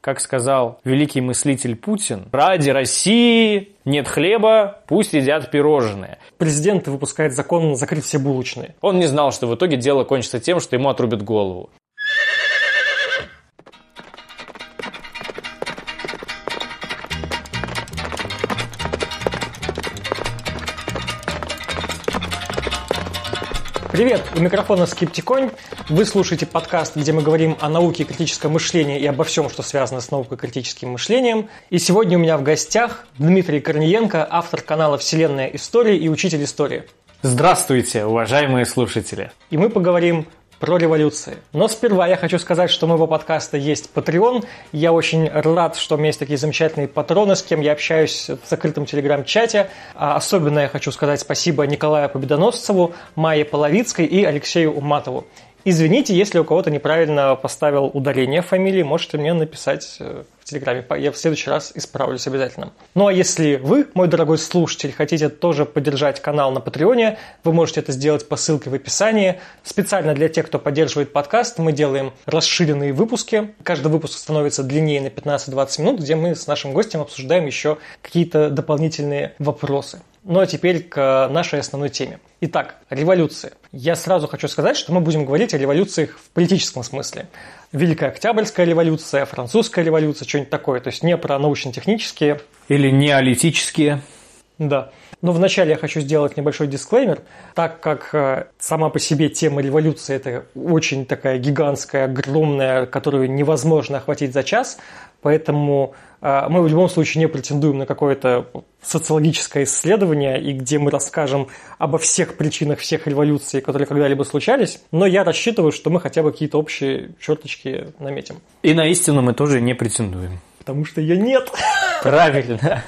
Как сказал великий мыслитель Путин, ради России нет хлеба, пусть едят пирожные. Президент выпускает закон закрыть все булочные. Он не знал, что в итоге дело кончится тем, что ему отрубят голову. Привет, у микрофона Скептиконь. Вы слушаете подкаст, где мы говорим о науке и критическом мышлении и обо всем, что связано с наукой и критическим мышлением. И сегодня у меня в гостях Дмитрий Корниенко, автор канала «Вселенная истории» и учитель истории. Здравствуйте, уважаемые слушатели. И мы поговорим про революции. Но сперва я хочу сказать, что у моего подкаста есть Patreon. Я очень рад, что у меня есть такие замечательные патроны, с кем я общаюсь в закрытом телеграм-чате. А особенно я хочу сказать спасибо Николаю Победоносцеву, Майе Половицкой и Алексею Уматову. Извините, если у кого-то неправильно поставил ударение фамилии, можете мне написать э, в Телеграме. Я в следующий раз исправлюсь обязательно. Ну а если вы, мой дорогой слушатель, хотите тоже поддержать канал на Патреоне, вы можете это сделать по ссылке в описании. Специально для тех, кто поддерживает подкаст, мы делаем расширенные выпуски. Каждый выпуск становится длиннее на 15-20 минут, где мы с нашим гостем обсуждаем еще какие-то дополнительные вопросы. Ну а теперь к нашей основной теме. Итак, революция. Я сразу хочу сказать, что мы будем говорить о революциях в политическом смысле. Великая Октябрьская революция, Французская революция, что-нибудь такое. То есть не про научно-технические. Или неолитические. Да. Но вначале я хочу сделать небольшой дисклеймер, так как э, сама по себе тема революции это очень такая гигантская, огромная, которую невозможно охватить за час, поэтому э, мы в любом случае не претендуем на какое-то социологическое исследование, и где мы расскажем обо всех причинах всех революций, которые когда-либо случались, но я рассчитываю, что мы хотя бы какие-то общие черточки наметим. И на истину мы тоже не претендуем. Потому что ее нет. Правильно.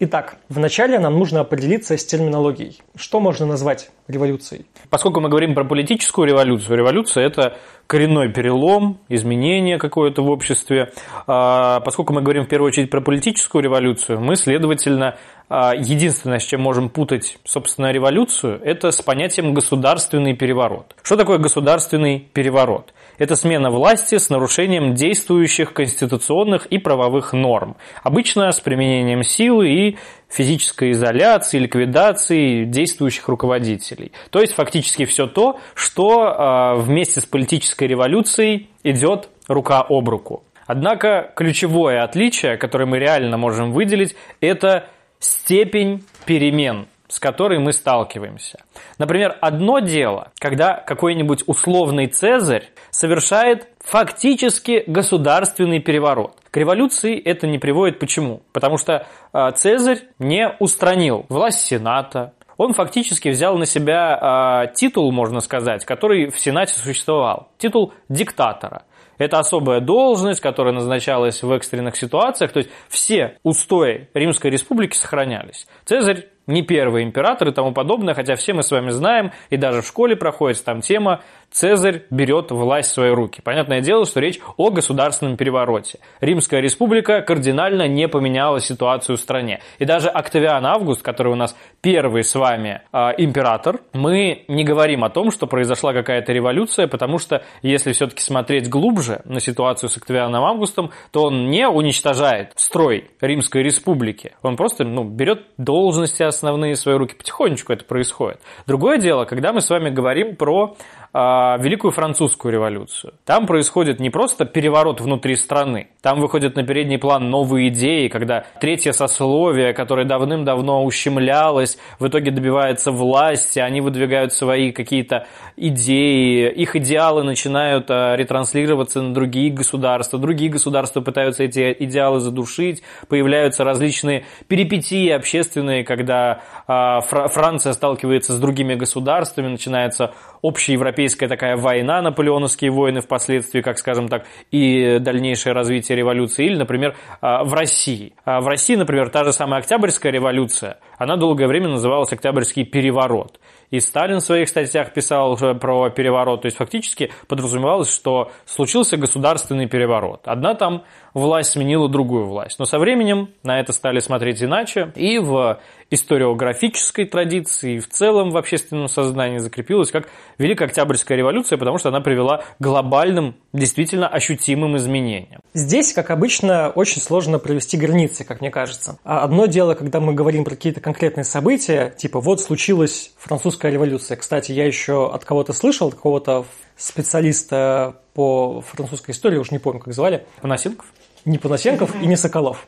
Итак, вначале нам нужно определиться с терминологией. Что можно назвать революцией? Поскольку мы говорим про политическую революцию, революция – это коренной перелом, изменение какое-то в обществе. А, поскольку мы говорим в первую очередь про политическую революцию, мы, следовательно, а, единственное, с чем можем путать, собственно, революцию, это с понятием государственный переворот. Что такое государственный переворот? Это смена власти с нарушением действующих конституционных и правовых норм. Обычно с применением силы и физической изоляции, ликвидации действующих руководителей. То есть фактически все то, что а, вместе с политической революцией идет рука об руку. Однако ключевое отличие, которое мы реально можем выделить, это степень перемен с которой мы сталкиваемся. Например, одно дело, когда какой-нибудь условный Цезарь совершает фактически государственный переворот. К революции это не приводит. Почему? Потому что э, Цезарь не устранил власть Сената, он фактически взял на себя э, титул, можно сказать, который в Сенате существовал. Титул диктатора. Это особая должность, которая назначалась в экстренных ситуациях. То есть все устои Римской Республики сохранялись. Цезарь не первый император и тому подобное, хотя все мы с вами знаем, и даже в школе проходит там тема Цезарь берет власть в свои руки. Понятное дело, что речь о государственном перевороте. Римская республика кардинально не поменяла ситуацию в стране. И даже Октавиан Август, который у нас первый с вами э, император, мы не говорим о том, что произошла какая-то революция, потому что если все-таки смотреть глубже на ситуацию с Октавианом Августом, то он не уничтожает строй Римской республики. Он просто ну, берет должности основные в свои руки. Потихонечку это происходит. Другое дело, когда мы с вами говорим про Великую Французскую революцию. Там происходит не просто переворот внутри страны, там выходят на передний план новые идеи, когда третье сословие, которое давным-давно ущемлялось, в итоге добивается власти, они выдвигают свои какие-то идеи, их идеалы начинают а, ретранслироваться на другие государства, другие государства пытаются эти идеалы задушить, появляются различные перипетии общественные, когда а, Франция сталкивается с другими государствами, начинается общеевропейская такая война, наполеоновские войны впоследствии, как скажем так, и дальнейшее развитие революции, или, например, а, в России. А в России, например, та же самая Октябрьская революция, она долгое время называлась Октябрьский переворот. И Сталин в своих статьях писал про переворот. То есть фактически подразумевалось, что случился государственный переворот. Одна там власть сменила другую власть. Но со временем на это стали смотреть иначе, и в историографической традиции, и в целом в общественном сознании закрепилась как Великая Октябрьская революция, потому что она привела к глобальным, действительно ощутимым изменениям. Здесь, как обычно, очень сложно провести границы, как мне кажется. А одно дело, когда мы говорим про какие-то конкретные события, типа вот случилась французская революция. Кстати, я еще от кого-то слышал, от какого-то специалиста по французской истории, уж не помню, как звали. Панасенков? Не Панасенков и не Соколов.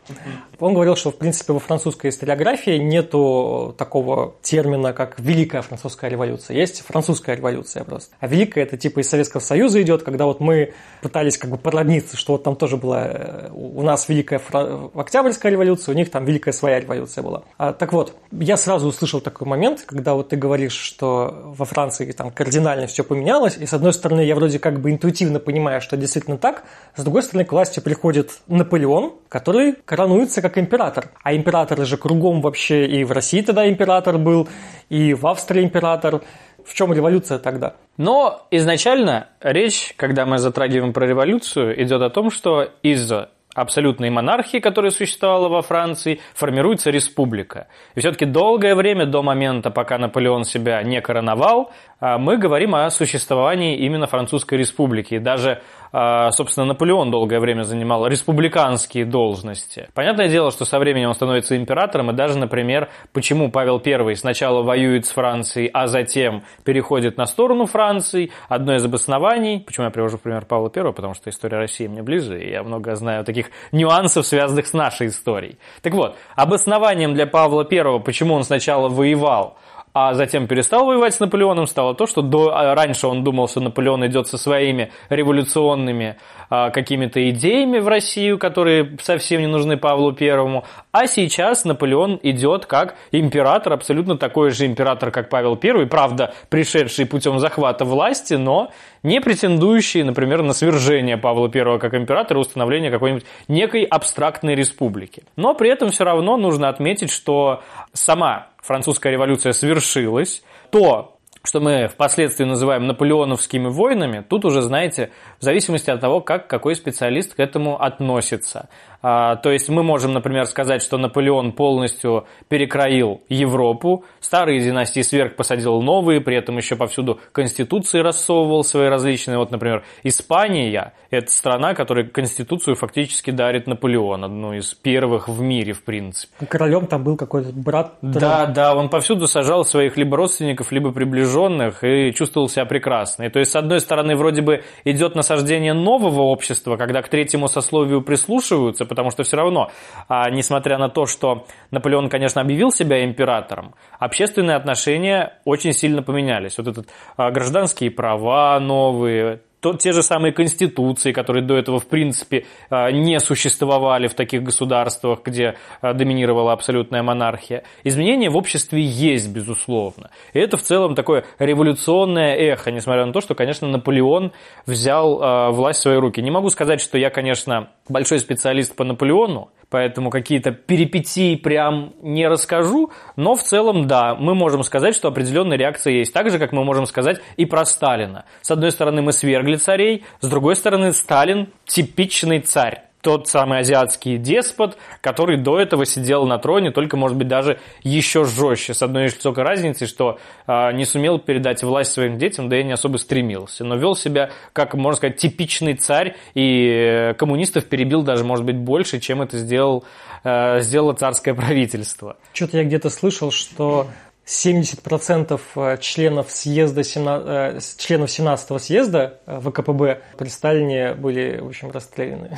Он говорил, что, в принципе, во французской историографии нету такого термина, как Великая Французская революция. Есть французская революция просто. А Великая – это типа из Советского Союза идет, когда вот мы пытались как бы породниться, что вот там тоже была э, у нас Великая Фра... Октябрьская революция, у них там Великая своя революция была. А, так вот, я сразу услышал такой момент, когда вот ты говоришь, что во Франции там кардинально все поменялось, и с одной стороны, я вроде как бы интуитивно понимаю, что действительно так, с другой стороны, к власти приходит Наполеон, который коронуется как император. А императоры же кругом вообще и в России тогда император был, и в Австрии император. В чем революция тогда? Но изначально речь, когда мы затрагиваем про революцию, идет о том, что из-за абсолютной монархии, которая существовала во Франции, формируется республика. И все-таки долгое время до момента, пока Наполеон себя не короновал, а, мы говорим о существовании именно Французской республики. И даже собственно, Наполеон долгое время занимал республиканские должности. Понятное дело, что со временем он становится императором, и даже, например, почему Павел I сначала воюет с Францией, а затем переходит на сторону Франции, одно из обоснований, почему я привожу пример Павла I, потому что история России мне ближе, и я много знаю таких нюансов, связанных с нашей историей. Так вот, обоснованием для Павла I, почему он сначала воевал, а затем перестал воевать с Наполеоном, стало то, что до, а, раньше он думал, что Наполеон идет со своими революционными а, какими-то идеями в Россию, которые совсем не нужны Павлу Первому, а сейчас Наполеон идет как император, абсолютно такой же император, как Павел Первый, правда, пришедший путем захвата власти, но не претендующий, например, на свержение Павла Первого как императора и установление какой-нибудь некой абстрактной республики. Но при этом все равно нужно отметить, что сама французская революция свершилась, то, что мы впоследствии называем наполеоновскими войнами, тут уже, знаете, в зависимости от того, как какой специалист к этому относится. А, то есть мы можем, например, сказать, что Наполеон полностью перекроил Европу, старые династии сверх посадил новые, при этом еще повсюду конституции рассовывал свои различные. Вот, например, Испания – это страна, которая конституцию фактически дарит Наполеон, одну из первых в мире, в принципе. Королем там был какой-то брат. Да, да, он повсюду сажал своих либо родственников, либо приближенных и чувствовал себя прекрасно. И то есть, с одной стороны, вроде бы идет насаждение нового общества, когда к третьему сословию прислушиваются, потому что все равно, а, несмотря на то, что Наполеон, конечно, объявил себя императором, общественные отношения очень сильно поменялись. Вот этот а, гражданские права новые, то, те же самые конституции, которые до этого, в принципе, а, не существовали в таких государствах, где а, доминировала абсолютная монархия. Изменения в обществе есть, безусловно. И это в целом такое революционное эхо, несмотря на то, что, конечно, Наполеон взял а, власть в свои руки. Не могу сказать, что я, конечно, большой специалист по Наполеону, поэтому какие-то перипетии прям не расскажу, но в целом, да, мы можем сказать, что определенная реакция есть, так же, как мы можем сказать и про Сталина. С одной стороны, мы свергли царей, с другой стороны, Сталин типичный царь тот самый азиатский деспот, который до этого сидел на троне, только, может быть, даже еще жестче. С одной лишь только разницей, что э, не сумел передать власть своим детям, да и не особо стремился. Но вел себя, как можно сказать, типичный царь, и э, коммунистов перебил даже, может быть, больше, чем это сделал, э, сделало царское правительство. Что-то я где-то слышал, что 70% э, членов съезда, э, членов 17-го съезда э, ВКПБ при Сталине были, в общем, расстреляны.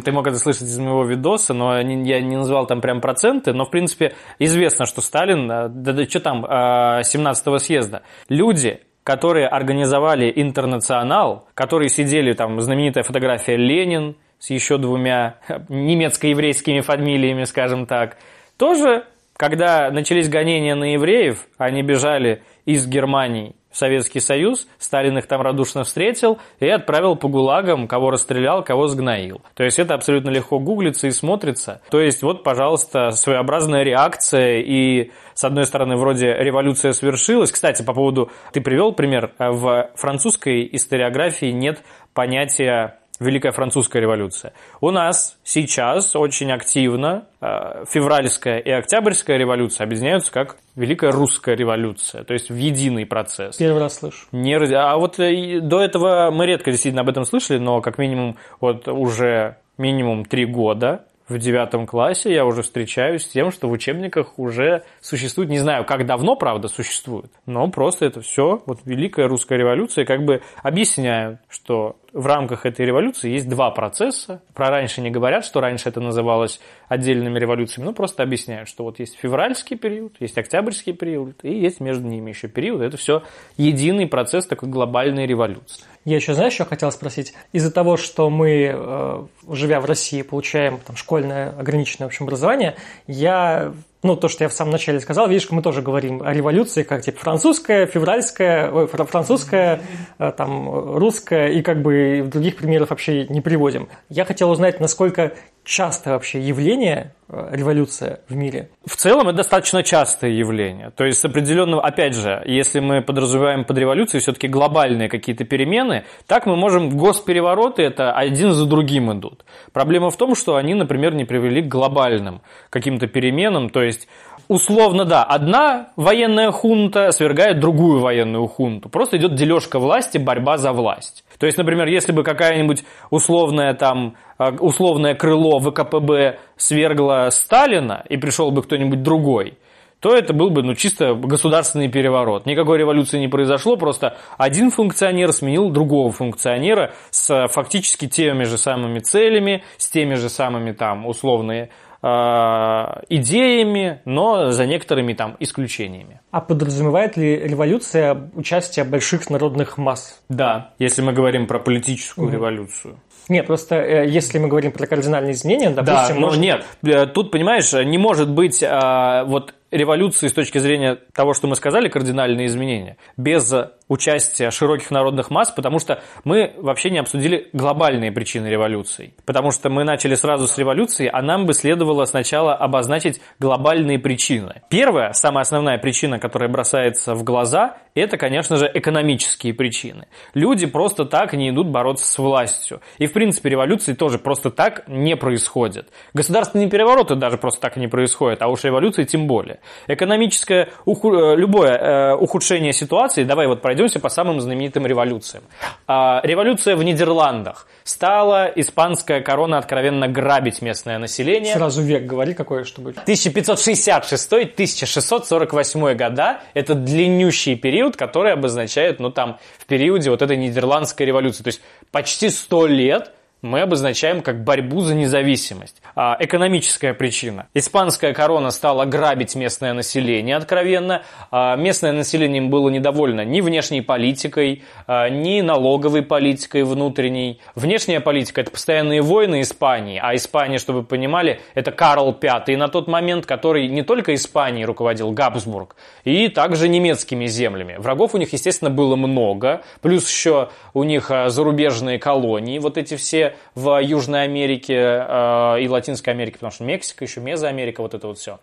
Ты мог это слышать из моего видоса, но я не назвал там прям проценты, но, в принципе, известно, что Сталин, да, да что там, 17-го съезда, люди, которые организовали интернационал, которые сидели, там, знаменитая фотография Ленин с еще двумя немецко-еврейскими фамилиями, скажем так, тоже когда начались гонения на евреев, они бежали из Германии в Советский Союз, Сталин их там радушно встретил и отправил по гулагам, кого расстрелял, кого сгноил. То есть это абсолютно легко гуглится и смотрится. То есть вот, пожалуйста, своеобразная реакция и с одной стороны, вроде революция свершилась. Кстати, по поводу, ты привел пример, в французской историографии нет понятия Великая Французская революция. У нас сейчас очень активно э, февральская и октябрьская революция объединяются как Великая Русская революция, то есть в единый процесс. Первый раз слышу. Не, а вот э, до этого мы редко действительно об этом слышали, но как минимум вот уже минимум три года в девятом классе я уже встречаюсь с тем, что в учебниках уже существует, не знаю, как давно, правда, существует, но просто это все, вот Великая Русская революция как бы объясняют, что в рамках этой революции есть два процесса. Про раньше не говорят, что раньше это называлось отдельными революциями, но просто объясняют, что вот есть февральский период, есть октябрьский период, и есть между ними еще период. Это все единый процесс такой глобальной революции. Я еще, знаешь, что хотел спросить? Из-за того, что мы, э, живя в России, получаем там, школьное ограниченное общем образование, я ну, то, что я в самом начале сказал, видишь, мы тоже говорим о революции, как типа французская, февральская, ой, французская, э, там, русская, и как бы других примеров вообще не приводим. Я хотел узнать, насколько частое вообще явление э, революция в мире? В целом это достаточно частое явление. То есть с определенного, опять же, если мы подразумеваем под революцией все-таки глобальные какие-то перемены, так мы можем, госперевороты это один за другим идут. Проблема в том, что они, например, не привели к глобальным каким-то переменам, то есть условно, да, одна военная хунта свергает другую военную хунту. Просто идет дележка власти, борьба за власть. То есть, например, если бы какая-нибудь условная там, а, условное крыло ВКПБ свергло Сталина и пришел бы кто-нибудь другой, то это был бы ну, чисто государственный переворот. Никакой революции не произошло, просто один функционер сменил другого функционера с фактически теми же самыми целями, с теми же самыми там условные Э, идеями, но за некоторыми там исключениями. А подразумевает ли революция участие больших народных масс? Да, если мы говорим про политическую угу. революцию. Нет, просто э, если мы говорим про кардинальные изменения, допустим... Да, но может... нет, э, тут, понимаешь, не может быть вот революции с точки зрения того, что мы сказали, кардинальные изменения, без участия широких народных масс, потому что мы вообще не обсудили глобальные причины революции. Потому что мы начали сразу с революции, а нам бы следовало сначала обозначить глобальные причины. Первая, самая основная причина, которая бросается в глаза, это, конечно же, экономические причины. Люди просто так не идут бороться с властью. И, в принципе, революции тоже просто так не происходят. Государственные перевороты даже просто так не происходят, а уж революции тем более. Экономическое, э, любое э, ухудшение ситуации, давай вот пройдемся по самым знаменитым революциям. А, революция в Нидерландах. Стала испанская корона откровенно грабить местное население. Сразу век говори, какое чтобы. 1566-1648 года – это длиннющий период, который обозначает, ну там, в периоде вот этой нидерландской революции. То есть почти 100 лет – мы обозначаем как борьбу за независимость. А, экономическая причина. Испанская корона стала грабить местное население откровенно. А, местное население было недовольно ни внешней политикой, а, ни налоговой политикой внутренней. Внешняя политика – это постоянные войны Испании, а Испания, чтобы вы понимали, это Карл V на тот момент, который не только Испанией руководил, Габсбург, и также немецкими землями. Врагов у них, естественно, было много, плюс еще у них зарубежные колонии, вот эти все в Южной Америке э, и Латинской Америке, потому что Мексика, еще Мезоамерика, вот это вот все.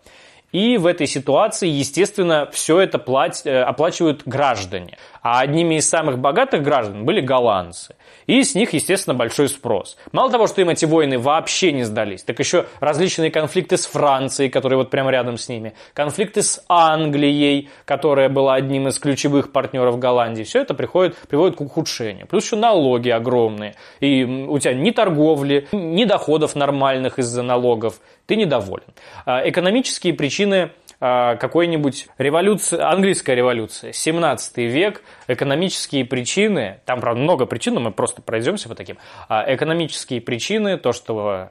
И в этой ситуации, естественно, все это э, оплачивают граждане. А одними из самых богатых граждан были голландцы. И с них, естественно, большой спрос. Мало того, что им эти войны вообще не сдались, так еще различные конфликты с Францией, которые вот прямо рядом с ними, конфликты с Англией, которая была одним из ключевых партнеров Голландии. Все это приходит, приводит к ухудшению. Плюс еще налоги огромные. И у тебя ни торговли, ни доходов нормальных из-за налогов. Ты недоволен. А экономические причины какой-нибудь революции, английская революция, 17 век, экономические причины, там, правда, много причин, но мы просто пройдемся по таким, а, экономические причины, то, что а,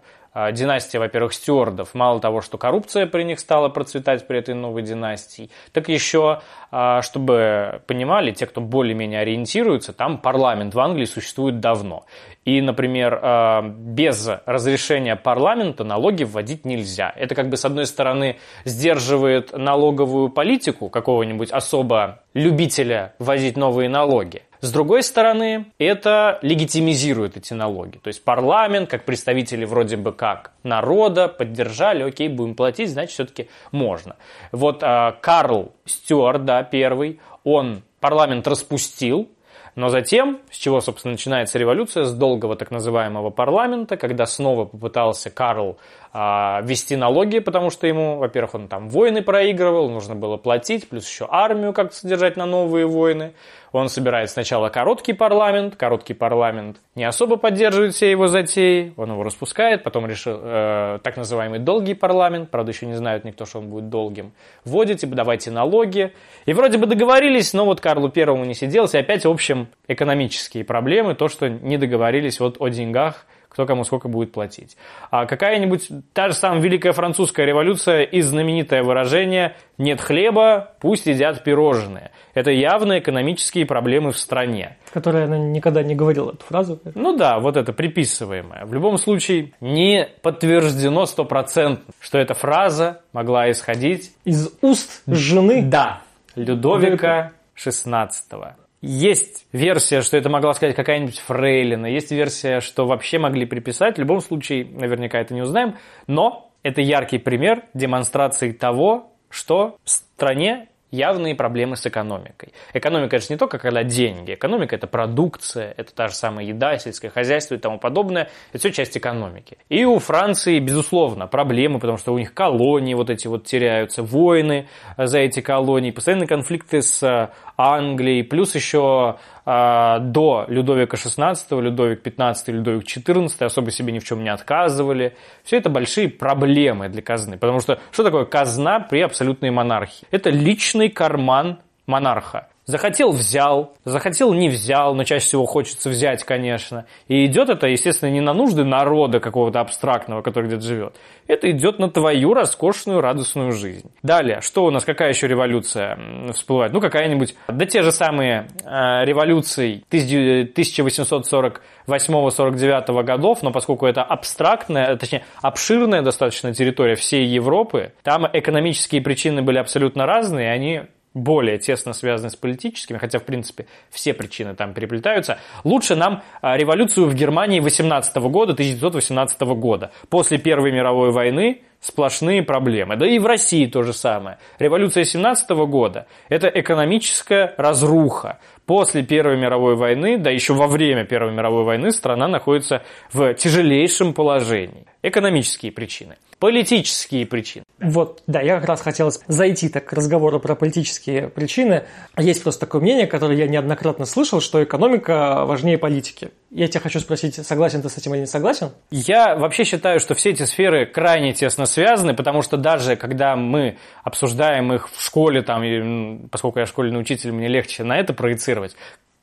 династия, во-первых, стюардов, мало того, что коррупция при них стала процветать при этой новой династии, так еще, а, чтобы понимали, те, кто более-менее ориентируется, там парламент в Англии существует давно. И, например, а, без разрешения парламента налоги вводить нельзя. Это как бы, с одной стороны, сдерживает налоговую политику какого-нибудь особо любителя вводить новые налоги. С другой стороны, это легитимизирует эти налоги. То есть парламент, как представители вроде бы как народа, поддержали, окей, будем платить, значит, все-таки можно. Вот э, Карл Стюарт, да, первый, он парламент распустил, но затем, с чего, собственно, начинается революция, с долгого так называемого парламента, когда снова попытался Карл а, вести налоги, потому что ему, во-первых, он там войны проигрывал, нужно было платить, плюс еще армию как-то содержать на новые войны. Он собирает сначала короткий парламент, короткий парламент не особо поддерживает все его затеи, он его распускает, потом решил э, так называемый долгий парламент, правда еще не знают никто, что он будет долгим, вводите, давайте налоги. И вроде бы договорились, но вот Карлу Первому не сиделось, и опять, в общем, экономические проблемы, то, что не договорились вот о деньгах, кто кому сколько будет платить. А какая-нибудь та же самая Великая Французская революция и знаменитое выражение «нет хлеба, пусть едят пирожные». Это явно экономические проблемы в стране. Которая она никогда не говорила эту фразу. Ну да, вот это приписываемое. В любом случае, не подтверждено стопроцентно, что эта фраза могла исходить из уст жены. Да, Людовика XVI. Есть версия, что это могла сказать какая-нибудь фрейлина, есть версия, что вообще могли приписать. В любом случае, наверняка это не узнаем. Но это яркий пример демонстрации того, что в стране явные проблемы с экономикой. Экономика это же не только когда деньги, экономика это продукция, это та же самая еда, сельское хозяйство и тому подобное, это все часть экономики. И у Франции, безусловно, проблемы, потому что у них колонии вот эти вот теряются, войны за эти колонии, постоянные конфликты с Англией, плюс еще э, до Людовика XVI, Людовик XV, Людовик XIV особо себе ни в чем не отказывали. Все это большие проблемы для казны, потому что что такое казна при абсолютной монархии? Это личный карман монарха. Захотел – взял, захотел – не взял, но чаще всего хочется взять, конечно. И идет это, естественно, не на нужды народа какого-то абстрактного, который где-то живет. Это идет на твою роскошную, радостную жизнь. Далее, что у нас, какая еще революция всплывает? Ну, какая-нибудь, да те же самые э, революции 1848-49 годов, но поскольку это абстрактная, точнее, обширная достаточно территория всей Европы, там экономические причины были абсолютно разные, они более тесно связаны с политическими, хотя, в принципе, все причины там переплетаются, лучше нам а, революцию в Германии 18 года, 1918 года. После Первой мировой войны сплошные проблемы. Да и в России то же самое. Революция 17 года – это экономическая разруха. После Первой мировой войны, да еще во время Первой мировой войны страна находится в тяжелейшем положении. Экономические причины. Политические причины. Вот, да, я как раз хотел зайти так к разговору про политические причины. Есть просто такое мнение, которое я неоднократно слышал, что экономика важнее политики. Я тебя хочу спросить, согласен ты с этим или не согласен? Я вообще считаю, что все эти сферы крайне тесно связаны, потому что даже когда мы обсуждаем их в школе, там, поскольку я школьный учитель, мне легче на это проецировать,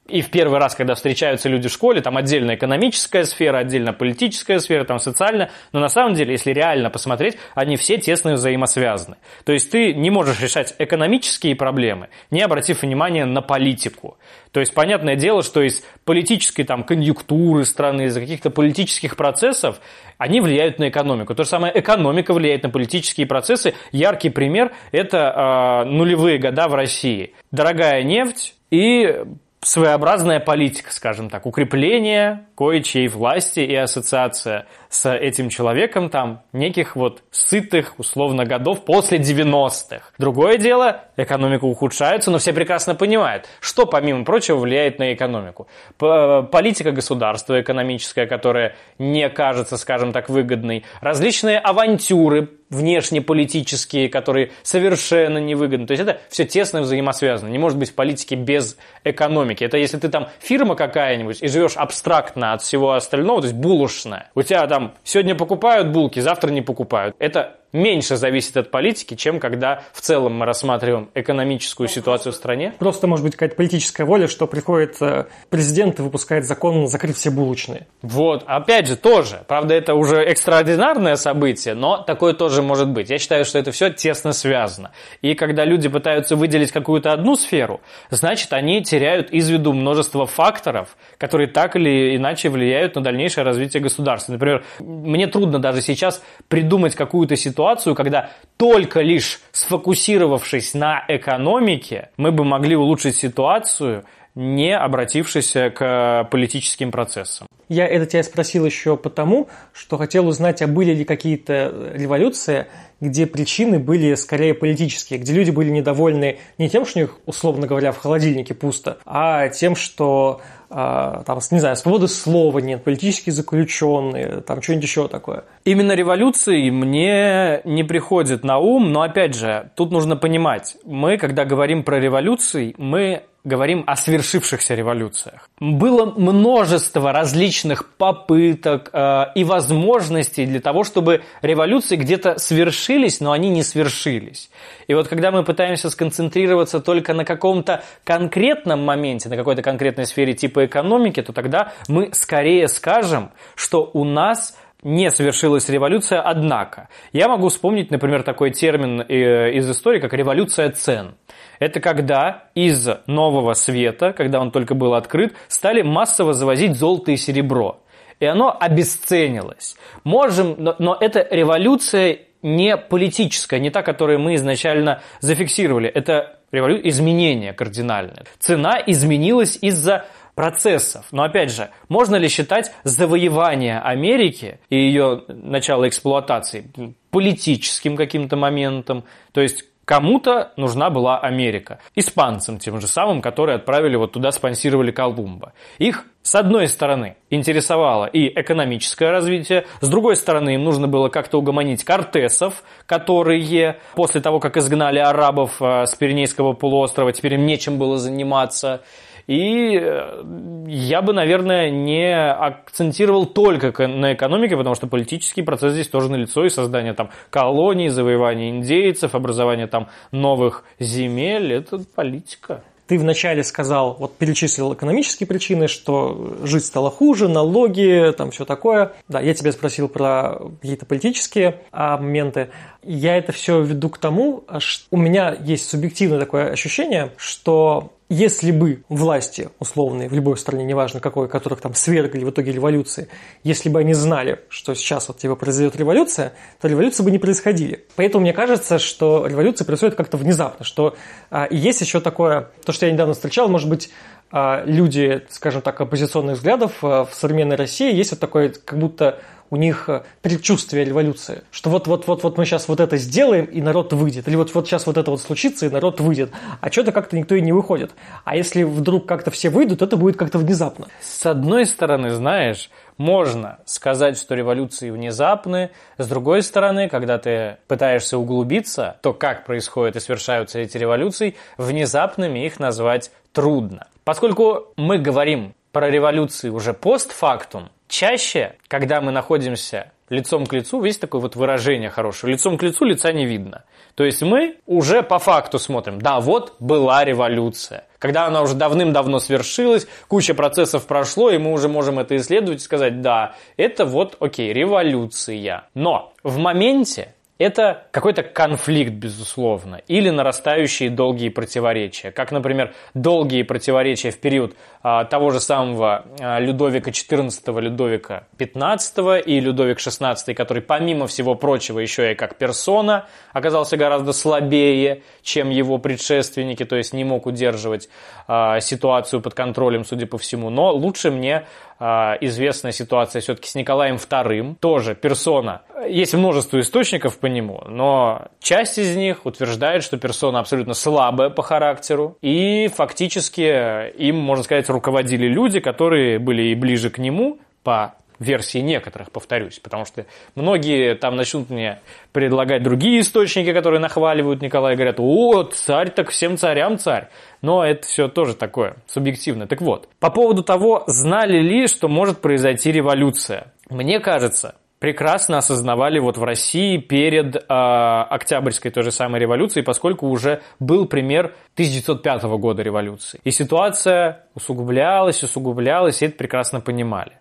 и в первый раз, когда встречаются люди в школе, там отдельно экономическая сфера, отдельно политическая сфера, там социальная, но на самом деле, если реально посмотреть, они все тесно взаимосвязаны. То есть ты не можешь решать экономические проблемы, не обратив внимания на политику. То есть понятное дело, что из политической там конъюнктуры страны, из каких-то политических процессов, они влияют на экономику. То же самое экономика влияет на политические процессы. Яркий пример – это э, нулевые года в России. Дорогая нефть и своеобразная политика, скажем так, укрепление кое-чьей власти и ассоциация с этим человеком там неких вот сытых, условно, годов после 90-х. Другое дело, экономика ухудшается, но все прекрасно понимают, что, помимо прочего, влияет на экономику. Политика государства экономическая, которая не кажется, скажем так, выгодной. Различные авантюры внешнеполитические, которые совершенно невыгодны. То есть это все тесно взаимосвязано. Не может быть политики без экономики. Это если ты там фирма какая-нибудь и живешь абстрактно от всего остального, то есть булочная. У тебя там сегодня покупают булки, завтра не покупают. Это меньше зависит от политики, чем когда в целом мы рассматриваем экономическую ситуацию в стране. Просто может быть какая-то политическая воля, что приходит э, президент и выпускает закон закрыть все булочные. Вот, опять же, тоже. Правда, это уже экстраординарное событие, но такое тоже может быть. Я считаю, что это все тесно связано. И когда люди пытаются выделить какую-то одну сферу, значит, они теряют из виду множество факторов, которые так или иначе влияют на дальнейшее развитие государства. Например, мне трудно даже сейчас придумать какую-то ситуацию, когда только лишь сфокусировавшись на экономике, мы бы могли улучшить ситуацию, не обратившись к политическим процессам. Я это тебя спросил еще потому, что хотел узнать, а были ли какие-то революции, где причины были скорее политические, где люди были недовольны не тем, что у них, условно говоря, в холодильнике пусто, а тем, что там, не знаю, свободы слова нет, политические заключенные, там что-нибудь еще такое. Именно революции мне не приходит на ум, но опять же, тут нужно понимать, мы, когда говорим про революции, мы говорим о свершившихся революциях. Было множество различных попыток э, и возможностей для того, чтобы революции где-то свершились, но они не свершились. И вот когда мы пытаемся сконцентрироваться только на каком-то конкретном моменте, на какой-то конкретной сфере типа экономики, то тогда мы скорее скажем, что у нас не совершилась революция, однако. Я могу вспомнить, например, такой термин э, из истории, как революция цен. Это когда из нового света, когда он только был открыт, стали массово завозить золото и серебро. И оно обесценилось. Можем, но, но эта революция не политическая, не та, которую мы изначально зафиксировали. Это револю... изменение кардинальное. Цена изменилась из-за процессов. Но опять же, можно ли считать завоевание Америки и ее начало эксплуатации политическим каким-то моментом? То есть Кому-то нужна была Америка. Испанцам тем же самым, которые отправили вот туда, спонсировали Колумба. Их, с одной стороны, интересовало и экономическое развитие, с другой стороны, им нужно было как-то угомонить кортесов, которые после того, как изгнали арабов э, с Пиренейского полуострова, теперь им нечем было заниматься. И э, я бы, наверное, не акцентировал только на экономике, потому что политический процесс здесь тоже налицо, и создание там колоний, завоевание индейцев, образование там новых земель – это политика. Ты вначале сказал, вот перечислил экономические причины, что жить стало хуже, налоги, там все такое. Да, я тебя спросил про какие-то политические а, моменты. Я это все веду к тому, что у меня есть субъективное такое ощущение, что если бы власти условные в любой стране, неважно какой, которых там свергли в итоге революции, если бы они знали, что сейчас вот типа произойдет революция, то революции бы не происходили. Поэтому мне кажется, что революция происходит как-то внезапно, что а, есть еще такое, то, что я недавно встречал, может быть, а, люди, скажем так, оппозиционных взглядов а, в современной России, есть вот такое, как будто у них э, предчувствие революции, что вот-вот-вот-вот мы сейчас вот это сделаем, и народ выйдет, или вот-вот сейчас вот это вот случится, и народ выйдет, а что-то как-то никто и не выходит. А если вдруг как-то все выйдут, это будет как-то внезапно. С одной стороны, знаешь, можно сказать, что революции внезапны. С другой стороны, когда ты пытаешься углубиться, то как происходят и совершаются эти революции, внезапными их назвать трудно. Поскольку мы говорим про революции уже постфактум, чаще, когда мы находимся лицом к лицу, есть такое вот выражение хорошее. Лицом к лицу лица не видно. То есть мы уже по факту смотрим, да, вот была революция. Когда она уже давным-давно свершилась, куча процессов прошло, и мы уже можем это исследовать и сказать, да, это вот, окей, революция. Но в моменте это какой-то конфликт, безусловно, или нарастающие долгие противоречия, как, например, долгие противоречия в период а, того же самого а, Людовика XIV, Людовика XV и Людовик XVI, который, помимо всего прочего, еще и как персона оказался гораздо слабее, чем его предшественники, то есть не мог удерживать а, ситуацию под контролем, судя по всему. Но лучше мне а, известная ситуация все-таки с Николаем II, тоже персона. Есть множество источников по нему, но часть из них утверждает, что персона абсолютно слабая по характеру, и фактически им, можно сказать, руководили люди, которые были и ближе к нему по версии некоторых, повторюсь, потому что многие там начнут мне предлагать другие источники, которые нахваливают Николая, говорят, о, царь так всем царям царь. Но это все тоже такое субъективное. Так вот, по поводу того, знали ли, что может произойти революция. Мне кажется, прекрасно осознавали вот в России перед э, Октябрьской той же самой революцией, поскольку уже был пример 1905 года революции. И ситуация усугублялась, усугублялась, и это прекрасно понимали.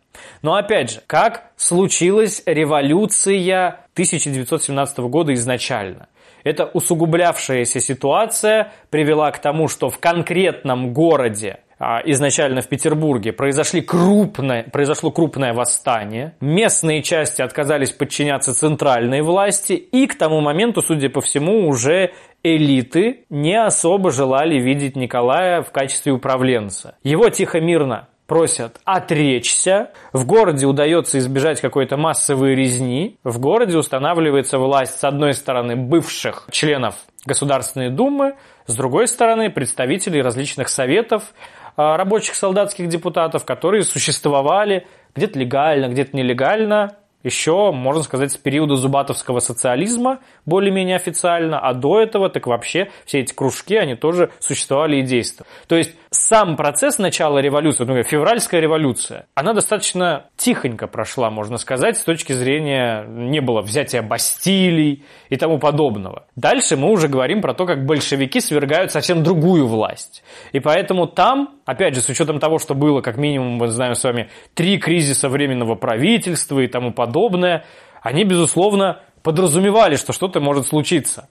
Но опять же, как случилась революция 1917 года изначально? Эта усугублявшаяся ситуация привела к тому, что в конкретном городе изначально в Петербурге произошли крупное, произошло крупное восстание. Местные части отказались подчиняться центральной власти, и к тому моменту, судя по всему, уже элиты не особо желали видеть Николая в качестве управленца. Его тихо-мирно просят отречься. В городе удается избежать какой-то массовой резни. В городе устанавливается власть, с одной стороны, бывших членов Государственной Думы, с другой стороны, представителей различных советов, а, рабочих солдатских депутатов, которые существовали где-то легально, где-то нелегально, еще, можно сказать, с периода зубатовского социализма, более-менее официально, а до этого так вообще все эти кружки, они тоже существовали и действовали. То есть сам процесс начала революции, ну, февральская революция, она достаточно тихонько прошла, можно сказать, с точки зрения не было взятия Бастилий и тому подобного. Дальше мы уже говорим про то, как большевики свергают совсем другую власть. И поэтому там, опять же, с учетом того, что было как минимум, мы знаем с вами, три кризиса временного правительства и тому подобное, они, безусловно, подразумевали, что что-то может случиться.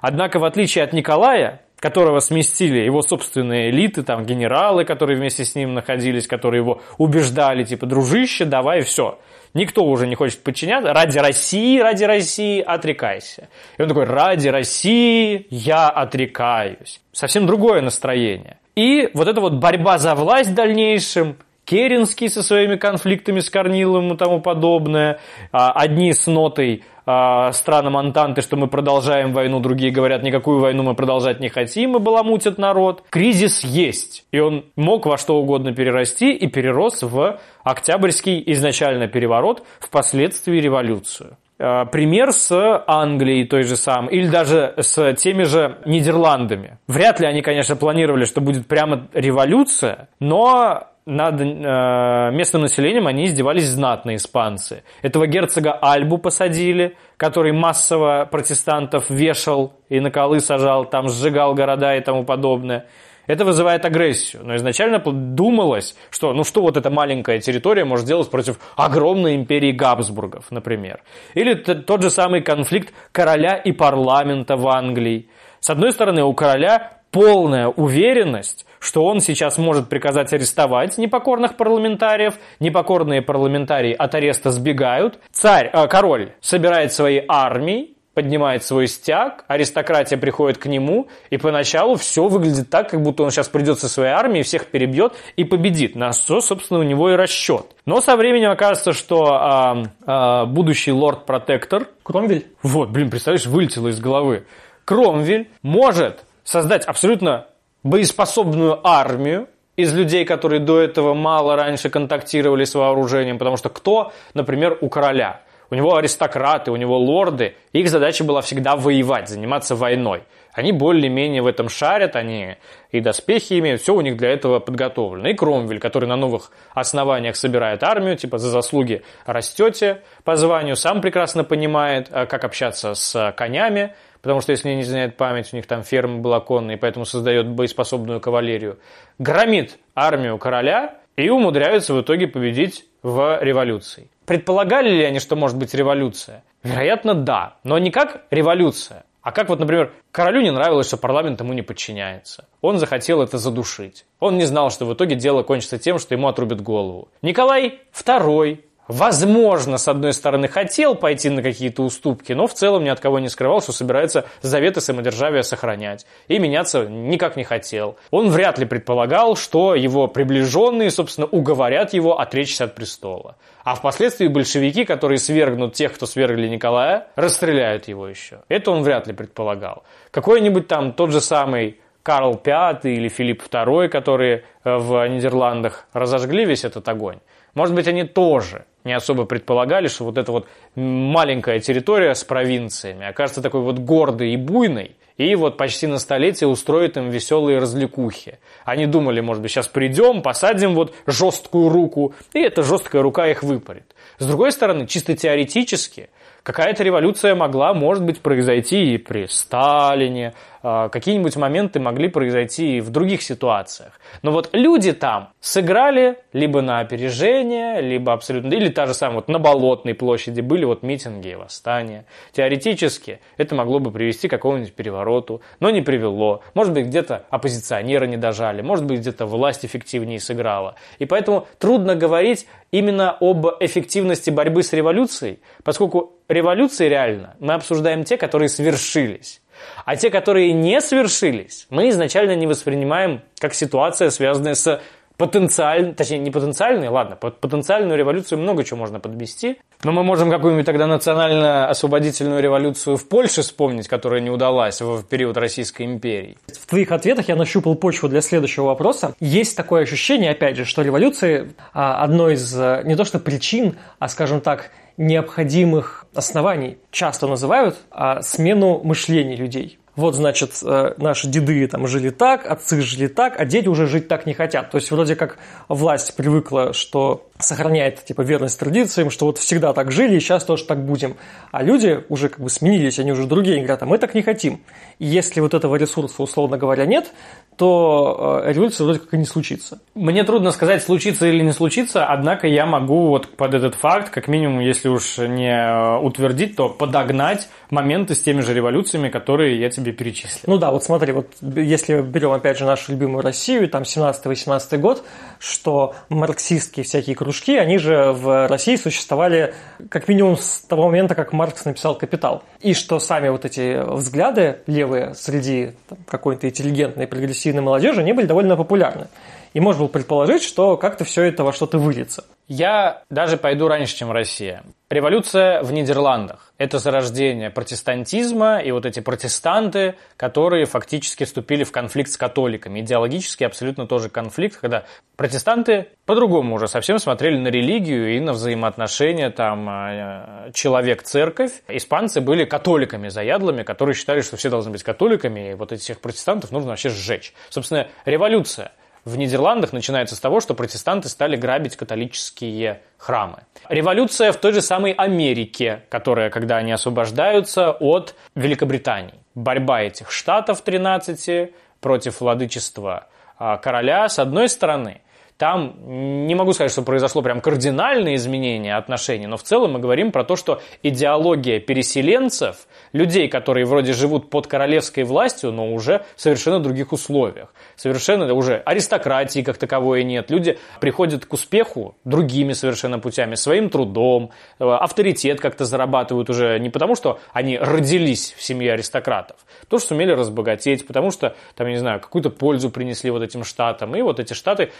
Однако, в отличие от Николая, которого сместили его собственные элиты, там генералы, которые вместе с ним находились, которые его убеждали, типа, дружище, давай все. Никто уже не хочет подчиняться. Ради России, ради России отрекайся. И он такой, ради России я отрекаюсь. Совсем другое настроение. И вот эта вот борьба за власть в дальнейшем, Керенский со своими конфликтами с Корниловым и тому подобное, а, одни с нотой а, странам Антанты, что мы продолжаем войну, другие говорят, никакую войну мы продолжать не хотим, и баламутят народ. Кризис есть, и он мог во что угодно перерасти и перерос в Октябрьский изначально переворот, впоследствии революцию а, пример с Англией той же самой, или даже с теми же Нидерландами. Вряд ли они, конечно, планировали, что будет прямо революция, но над э, местным населением они издевались знатные испанцы. Этого герцога Альбу посадили, который массово протестантов вешал и на колы сажал, там сжигал города и тому подобное. Это вызывает агрессию. Но изначально думалось, что ну что вот эта маленькая территория может сделать против огромной империи Габсбургов, например. Или тот же самый конфликт короля и парламента в Англии. С одной стороны, у короля полная уверенность, что он сейчас может приказать арестовать непокорных парламентариев, непокорные парламентарии от ареста сбегают, царь, э, король собирает свои армии, поднимает свой стяг, аристократия приходит к нему, и поначалу все выглядит так, как будто он сейчас придет со своей армией, всех перебьет и победит. На что, собственно, у него и расчет. Но со временем оказывается, что а, а, будущий лорд-протектор... Кромвель? Вот, блин, представляешь, вылетело из головы. Кромвель может создать абсолютно боеспособную армию из людей, которые до этого мало раньше контактировали с вооружением, потому что кто, например, у короля? У него аристократы, у него лорды, их задача была всегда воевать, заниматься войной. Они более-менее в этом шарят, они и доспехи имеют, все у них для этого подготовлено. И Кромвель, который на новых основаниях собирает армию, типа за заслуги растете по званию, сам прекрасно понимает, э, как общаться с конями, потому что, если не изменяет память, у них там ферма была конная, и поэтому создает боеспособную кавалерию, громит армию короля и умудряются в итоге победить в революции. Предполагали ли они, что может быть революция? Вероятно, да, но не как революция, а как вот, например, королю не нравилось, что парламент ему не подчиняется. Он захотел это задушить. Он не знал, что в итоге дело кончится тем, что ему отрубят голову. Николай II возможно, с одной стороны, хотел пойти на какие-то уступки, но в целом ни от кого не скрывал, что собирается заветы самодержавия сохранять. И меняться никак не хотел. Он вряд ли предполагал, что его приближенные, собственно, уговорят его отречься от престола. А впоследствии большевики, которые свергнут тех, кто свергли Николая, расстреляют его еще. Это он вряд ли предполагал. Какой-нибудь там тот же самый Карл V или Филипп II, которые э, в Нидерландах разожгли весь этот огонь, может быть, они тоже не особо предполагали, что вот эта вот маленькая территория с провинциями окажется такой вот гордой и буйной, и вот почти на столетие устроит им веселые развлекухи. Они думали, может быть, сейчас придем, посадим вот жесткую руку, и эта жесткая рука их выпарит. С другой стороны, чисто теоретически – Какая-то революция могла, может быть, произойти и при Сталине, а, какие-нибудь моменты могли произойти и в других ситуациях. Но вот люди там сыграли либо на опережение, либо абсолютно... Или та же самая, вот на Болотной площади были вот митинги и восстания. Теоретически это могло бы привести к какому-нибудь перевороту, но не привело. Может быть, где-то оппозиционеры не дожали, может быть, где-то власть эффективнее сыграла. И поэтому трудно говорить именно об эффективности борьбы с революцией, поскольку революции реально мы обсуждаем те, которые свершились. А те, которые не свершились, мы изначально не воспринимаем как ситуация, связанная с потенциальной, точнее не потенциальной, ладно, под потенциальную революцию много чего можно подвести, но мы можем какую-нибудь тогда национально-освободительную революцию в Польше вспомнить, которая не удалась в период Российской империи. В твоих ответах я нащупал почву для следующего вопроса. Есть такое ощущение, опять же, что революции а, одной из э, не то что причин, а, скажем так, необходимых оснований часто называют а, смену мышления людей. Вот, значит, э, наши деды там жили так, отцы жили так, а дети уже жить так не хотят. То есть вроде как власть привыкла, что сохраняет типа верность традициям, что вот всегда так жили и сейчас тоже так будем. А люди уже как бы сменились, они уже другие, они говорят, а мы так не хотим. И если вот этого ресурса, условно говоря, нет, то э, революция вроде как и не случится. Мне трудно сказать, случится или не случится, однако я могу вот под этот факт, как минимум, если уж не э, утвердить, то подогнать моменты с теми же революциями, которые я тебе перечислил. Ну да, вот смотри, вот если берем опять же нашу любимую Россию, там 17-18 год, что марксистские всякие кружки, они же в России существовали как минимум с того момента, как Маркс написал «Капитал». И что сами вот эти взгляды левые среди какой-то интеллигентной прогрессивной молодежи, они были довольно популярны. И можно было предположить, что как-то все это во что-то выльется. Я даже пойду раньше, чем Россия. Революция в Нидерландах. Это зарождение протестантизма и вот эти протестанты, которые фактически вступили в конфликт с католиками. Идеологически абсолютно тоже конфликт, когда протестанты по-другому уже совсем смотрели на религию и на взаимоотношения там э, человек-церковь. Испанцы были католиками заядлыми, которые считали, что все должны быть католиками, и вот этих протестантов нужно вообще сжечь. Собственно, революция – в Нидерландах начинается с того, что протестанты стали грабить католические храмы. Революция в той же самой Америке, которая, когда они освобождаются от Великобритании. Борьба этих штатов 13 против владычества а, короля с одной стороны – там не могу сказать, что произошло прям кардинальное изменение отношений, но в целом мы говорим про то, что идеология переселенцев, людей, которые вроде живут под королевской властью, но уже в совершенно других условиях. Совершенно уже аристократии как таковой нет. Люди приходят к успеху другими совершенно путями, своим трудом, э, авторитет как-то зарабатывают уже не потому, что они родились в семье аристократов, то, что сумели разбогатеть, потому что, там, я не знаю, какую-то пользу принесли вот этим штатам. И вот эти штаты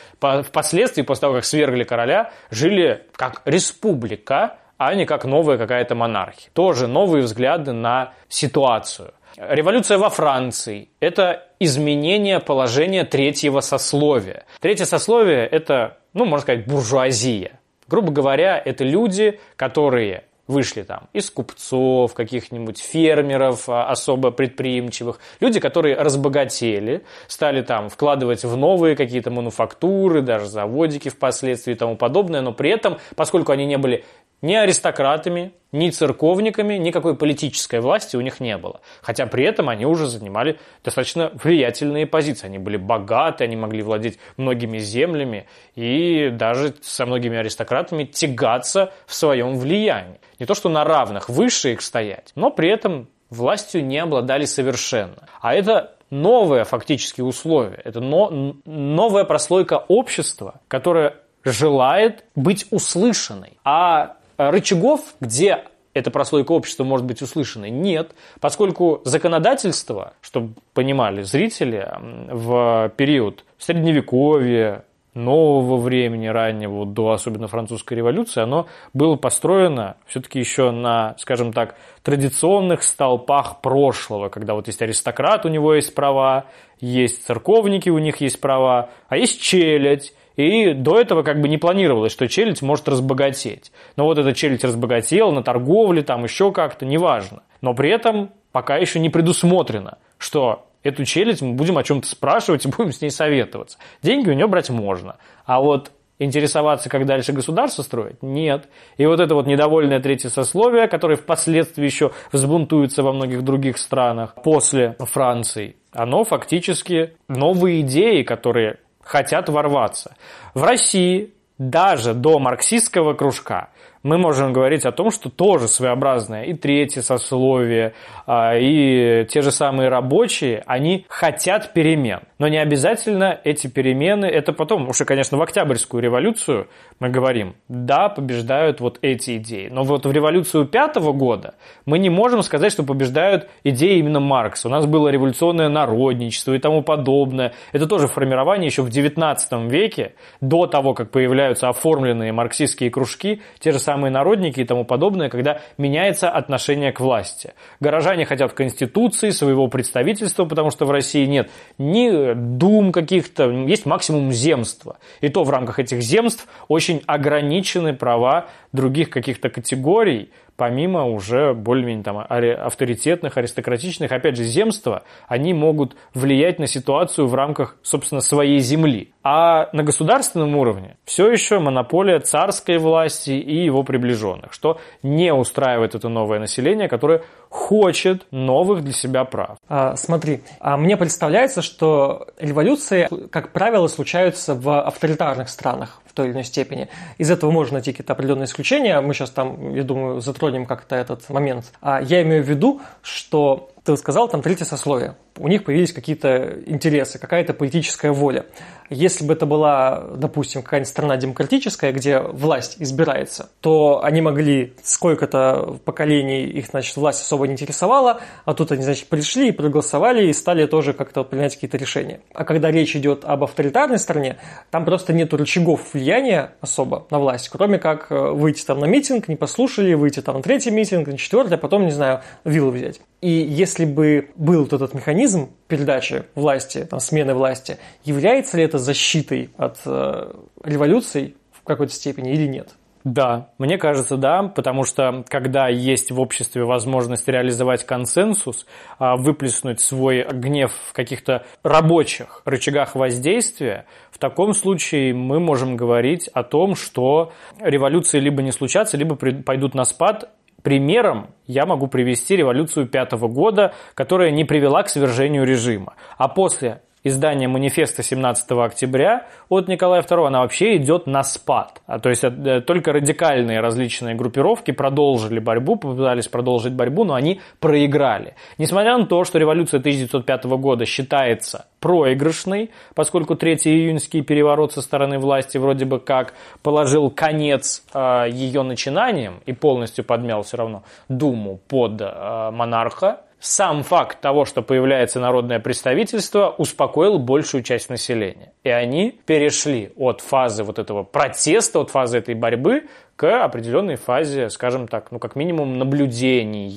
впоследствии, после того, как свергли короля, жили как республика, а не как новая какая-то монархия. Тоже новые взгляды на ситуацию. Революция во Франции – это изменение положения третьего сословия. Третье сословие – это, ну, можно сказать, буржуазия. Грубо говоря, это люди, которые вышли там из купцов, каких-нибудь фермеров а, особо предприимчивых, люди, которые разбогатели, стали там вкладывать в новые какие-то мануфактуры, даже заводики впоследствии и тому подобное, но при этом, поскольку они не были ни аристократами, ни церковниками, никакой политической власти у них не было. Хотя при этом они уже занимали достаточно влиятельные позиции. Они были богаты, они могли владеть многими землями и даже со многими аристократами тягаться в своем влиянии. Не то что на равных, выше их стоять, но при этом властью не обладали совершенно. А это новое фактически условие, это но, новая прослойка общества, которая желает быть услышанной. А рычагов, где эта прослойка общества может быть услышана? Нет, поскольку законодательство, чтобы понимали зрители, в период Средневековья, нового времени, раннего, до особенно французской революции, оно было построено все-таки еще на, скажем так, традиционных столпах прошлого, когда вот есть аристократ, у него есть права, есть церковники, у них есть права, а есть челядь, и до этого как бы не планировалось, что челядь может разбогатеть. Но вот эта челядь разбогатела на торговле, там еще как-то, неважно. Но при этом пока еще не предусмотрено, что эту челюсть мы будем о чем-то спрашивать и будем с ней советоваться. Деньги у нее брать можно. А вот интересоваться, как дальше государство строить? Нет. И вот это вот недовольное третье сословие, которое впоследствии еще взбунтуется во многих других странах после Франции, оно фактически новые идеи, которые хотят ворваться. В России даже до марксистского кружка мы можем говорить о том, что тоже своеобразное и третье сословие, а, и те же самые рабочие, они хотят перемен. Но не обязательно эти перемены, это потом, уже, конечно, в Октябрьскую революцию мы говорим, да, побеждают вот эти идеи. Но вот в революцию пятого года мы не можем сказать, что побеждают идеи именно Маркса. У нас было революционное народничество и тому подобное. Это тоже формирование еще в XIX веке, до того, как появляются оформленные марксистские кружки, те же самые самые народники и тому подобное, когда меняется отношение к власти. Горожане хотят конституции, своего представительства, потому что в России нет ни дум каких-то, есть максимум земства. И то в рамках этих земств очень ограничены права других каких-то категорий, помимо уже более-менее там авторитетных, аристократичных, опять же, земства, они могут влиять на ситуацию в рамках, собственно, своей земли. А на государственном уровне все еще монополия царской власти и его приближенных, что не устраивает это новое население, которое хочет новых для себя прав. А, смотри, а мне представляется, что революции, как правило, случаются в авторитарных странах в той или иной степени. Из этого можно найти какие-то определенные исключения. Мы сейчас там, я думаю, затронем как-то этот момент. А я имею в виду, что ты сказал, там третье сословие. У них появились какие-то интересы, какая-то политическая воля. Если бы это была, допустим, какая-нибудь страна демократическая, где власть избирается, то они могли сколько-то поколений их, значит, власть особо не интересовала, а тут они, значит, пришли и проголосовали и стали тоже как-то принять какие-то решения. А когда речь идет об авторитарной стране, там просто нет рычагов влияния особо на власть, кроме как э, выйти там на митинг, не послушали, выйти там на третий митинг, на четвертый, а потом, не знаю, виллу взять. И если бы был вот этот механизм передачи власти, там, смены власти, является ли это защитой от э, революций в какой-то степени или нет? Да, мне кажется, да, потому что когда есть в обществе возможность реализовать консенсус, а, выплеснуть свой гнев в каких-то рабочих рычагах воздействия, в таком случае мы можем говорить о том, что революции либо не случатся, либо пойдут на спад Примером я могу привести революцию пятого года, которая не привела к свержению режима. А после издания манифеста 17 октября от Николая II, она вообще идет на спад. А, то есть э, только радикальные различные группировки продолжили борьбу, попытались продолжить борьбу, но они проиграли. Несмотря на то, что революция 1905 года считается проигрышной, поскольку третий июньский переворот со стороны власти вроде бы как положил конец э, ее начинаниям и полностью подмял все равно Думу под э, монарха, сам факт того, что появляется народное представительство, успокоил большую часть населения. И они перешли от фазы вот этого протеста, от фазы этой борьбы к определенной фазе, скажем так, ну как минимум наблюдения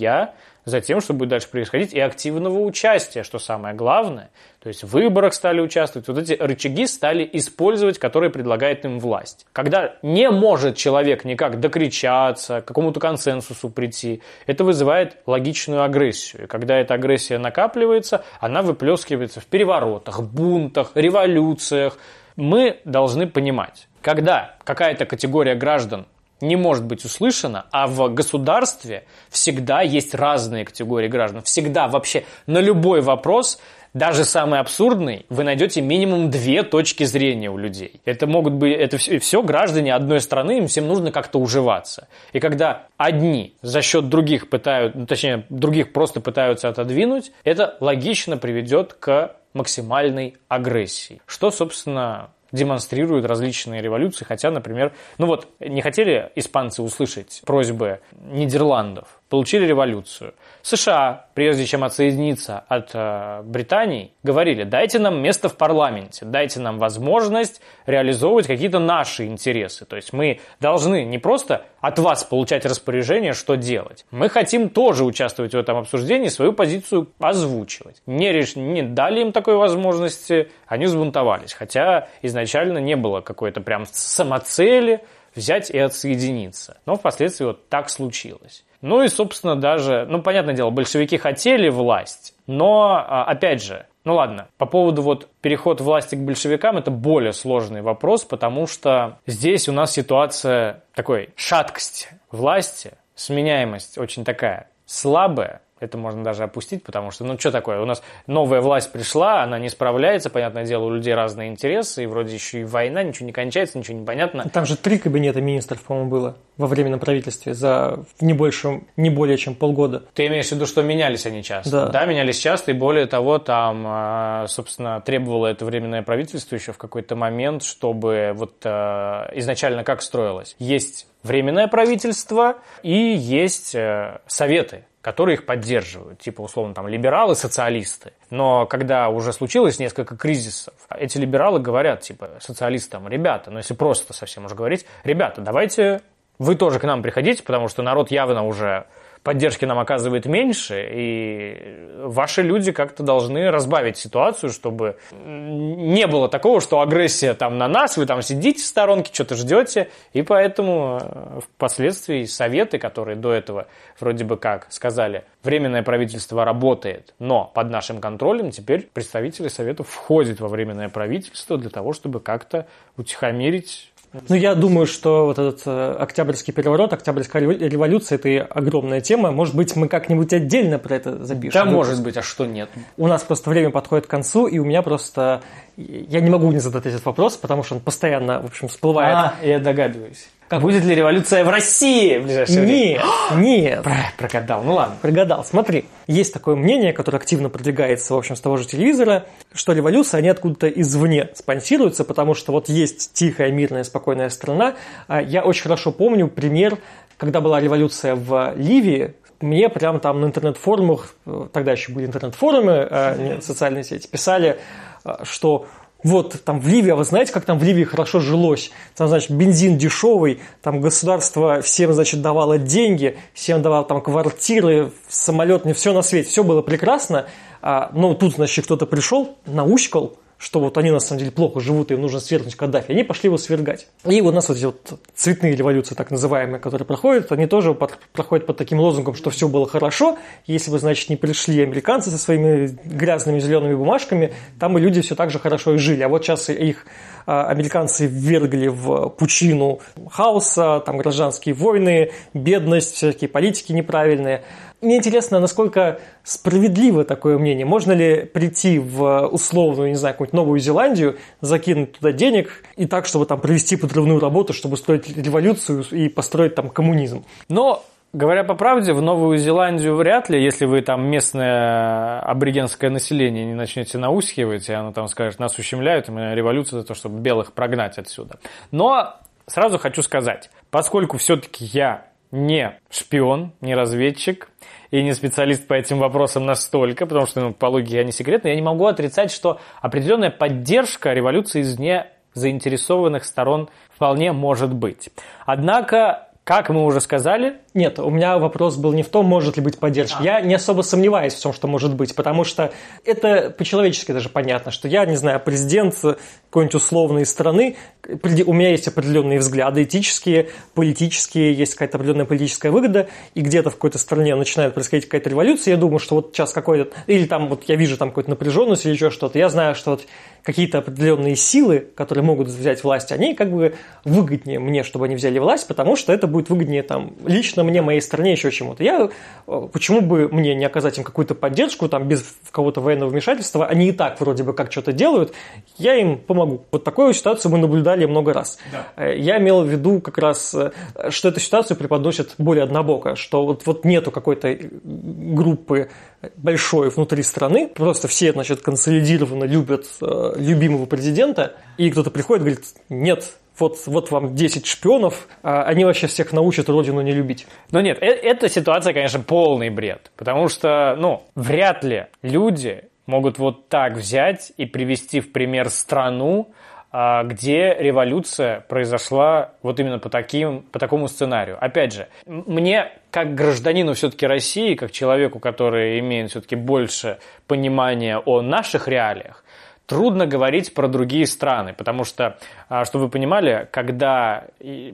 за тем, что будет дальше происходить, и активного участия, что самое главное. То есть в выборах стали участвовать, вот эти рычаги стали использовать, которые предлагает им власть. Когда не может человек никак докричаться, к какому-то консенсусу прийти, это вызывает логичную агрессию. И когда эта агрессия накапливается, она выплескивается в переворотах, бунтах, революциях. Мы должны понимать, когда какая-то категория граждан не может быть услышана, а в государстве всегда есть разные категории граждан. Всегда вообще на любой вопрос даже самый абсурдный, вы найдете минимум две точки зрения у людей. Это могут быть, это все, все граждане одной страны, им всем нужно как-то уживаться. И когда одни за счет других пытают, ну, точнее, других просто пытаются отодвинуть, это логично приведет к максимальной агрессии. Что, собственно, демонстрируют различные революции, хотя, например, ну вот, не хотели испанцы услышать просьбы Нидерландов, получили революцию. США, прежде чем отсоединиться от э, Британии, говорили, дайте нам место в парламенте, дайте нам возможность реализовывать какие-то наши интересы. То есть мы должны не просто от вас получать распоряжение, что делать. Мы хотим тоже участвовать в этом обсуждении, свою позицию озвучивать. Не, реш... не дали им такой возможности, они взбунтовались. Хотя изначально не было какой-то прям самоцели взять и отсоединиться. Но впоследствии вот так случилось. Ну и, собственно, даже, ну, понятное дело, большевики хотели власть, но, а, опять же, ну ладно, по поводу вот переход власти к большевикам, это более сложный вопрос, потому что здесь у нас ситуация такой шаткость. Власти, сменяемость очень такая слабая, это можно даже опустить, потому что, ну, что такое, у нас новая власть пришла, она не справляется, понятное дело, у людей разные интересы, и вроде еще и война, ничего не кончается, ничего не понятно. Там же три кабинета министров, по-моему, было во временном правительстве за не больше, не более чем полгода. Ты имеешь в виду, что менялись они часто? Да. Да, менялись часто, и более того, там, а, собственно, требовало это временное правительство еще в какой-то момент, чтобы вот а, изначально как строилось? Есть временное правительство и есть э, советы которые их поддерживают, типа, условно, там, либералы, социалисты. Но когда уже случилось несколько кризисов, эти либералы говорят, типа, социалистам, ребята, ну, если просто совсем уже говорить, ребята, давайте вы тоже к нам приходите, потому что народ явно уже поддержки нам оказывает меньше, и ваши люди как-то должны разбавить ситуацию, чтобы не было такого, что агрессия там на нас, вы там сидите в сторонке, что-то ждете, и поэтому э, впоследствии советы, которые до этого вроде бы как сказали, временное правительство работает, но под нашим контролем, теперь представители советов входят во временное правительство для того, чтобы как-то утихомирить ну, я думаю, что вот этот э, Октябрьский переворот, Октябрьская революция – это огромная тема. Может быть, мы как-нибудь отдельно про это запишем. Да, может быть, а что нет? У нас просто время подходит к концу, и у меня просто… Я не могу не задать этот вопрос, потому что он постоянно, в общем, всплывает. А, я догадываюсь. Как? Будет ли революция в России в ближайшее нет, время? Нет, Про, Прогадал, ну ладно. Прогадал. Смотри, есть такое мнение, которое активно продвигается, в общем, с того же телевизора, что революции, они откуда-то извне спонсируются, потому что вот есть тихая, мирная, спокойная страна. А я очень хорошо помню пример, когда была революция в Ливии, мне прямо там на интернет-форумах, тогда еще были интернет-форумы, не социальные сети, писали, что вот там в Ливии, а вы знаете, как там в Ливии хорошо жилось? Там, значит, бензин дешевый, там государство всем, значит, давало деньги, всем давало там квартиры, самолет, не все на свете, все было прекрасно. А, но тут, значит, кто-то пришел, научкал, что вот они на самом деле плохо живут, им нужно свергнуть Каддафи, они пошли его свергать. И у нас вот эти вот цветные революции, так называемые, которые проходят, они тоже под, проходят под таким лозунгом, что все было хорошо. Если бы, значит, не пришли американцы со своими грязными зелеными бумажками, там и люди все так же хорошо и жили. А вот сейчас их а, американцы ввергли в пучину хаоса, там гражданские войны, бедность, всякие политики неправильные. Мне интересно, насколько справедливо такое мнение. Можно ли прийти в условную, не знаю, какую-нибудь Новую Зеландию, закинуть туда денег и так, чтобы там провести подрывную работу, чтобы устроить революцию и построить там коммунизм? Но Говоря по правде, в Новую Зеландию вряд ли, если вы там местное аборигенское население не начнете наускивать, и оно там скажет, нас ущемляют, и революция за то, чтобы белых прогнать отсюда. Но сразу хочу сказать, поскольку все-таки я не шпион, не разведчик и не специалист по этим вопросам настолько, потому что ну, по логике я не я не могу отрицать, что определенная поддержка революции из не заинтересованных сторон вполне может быть. Однако как мы уже сказали... Нет, у меня вопрос был не в том, может ли быть поддержка. А. Я не особо сомневаюсь в том, что может быть, потому что это по-человечески даже понятно, что я, не знаю, президент какой-нибудь условной страны, у меня есть определенные взгляды этические, политические, есть какая-то определенная политическая выгода, и где-то в какой-то стране начинает происходить какая-то революция, я думаю, что вот сейчас какой-то... Или там вот я вижу там какую-то напряженность или еще что-то, я знаю, что вот какие-то определенные силы, которые могут взять власть, они как бы выгоднее мне, чтобы они взяли власть, потому что это будет выгоднее там лично мне, моей стране, еще чему-то. Я, э, почему бы мне не оказать им какую-то поддержку, там, без кого-то военного вмешательства, они и так вроде бы как что-то делают, я им помогу. Вот такую ситуацию мы наблюдали много раз. Да. Э, я имел в виду как раз, э, что эту ситуацию преподносит более однобоко, что вот, вот нету какой-то группы большой внутри страны, просто все, значит, консолидированно любят любимого президента, и кто-то приходит и говорит, нет, вот, вот вам 10 шпионов, а они вообще всех научат родину не любить. Но нет, э эта ситуация, конечно, полный бред, потому что, ну, вряд ли люди могут вот так взять и привести в пример страну, а, где революция произошла вот именно по, таким, по такому сценарию. Опять же, мне как гражданину все-таки России, как человеку, который имеет все-таки больше понимания о наших реалиях, трудно говорить про другие страны, потому что, а, чтобы вы понимали, когда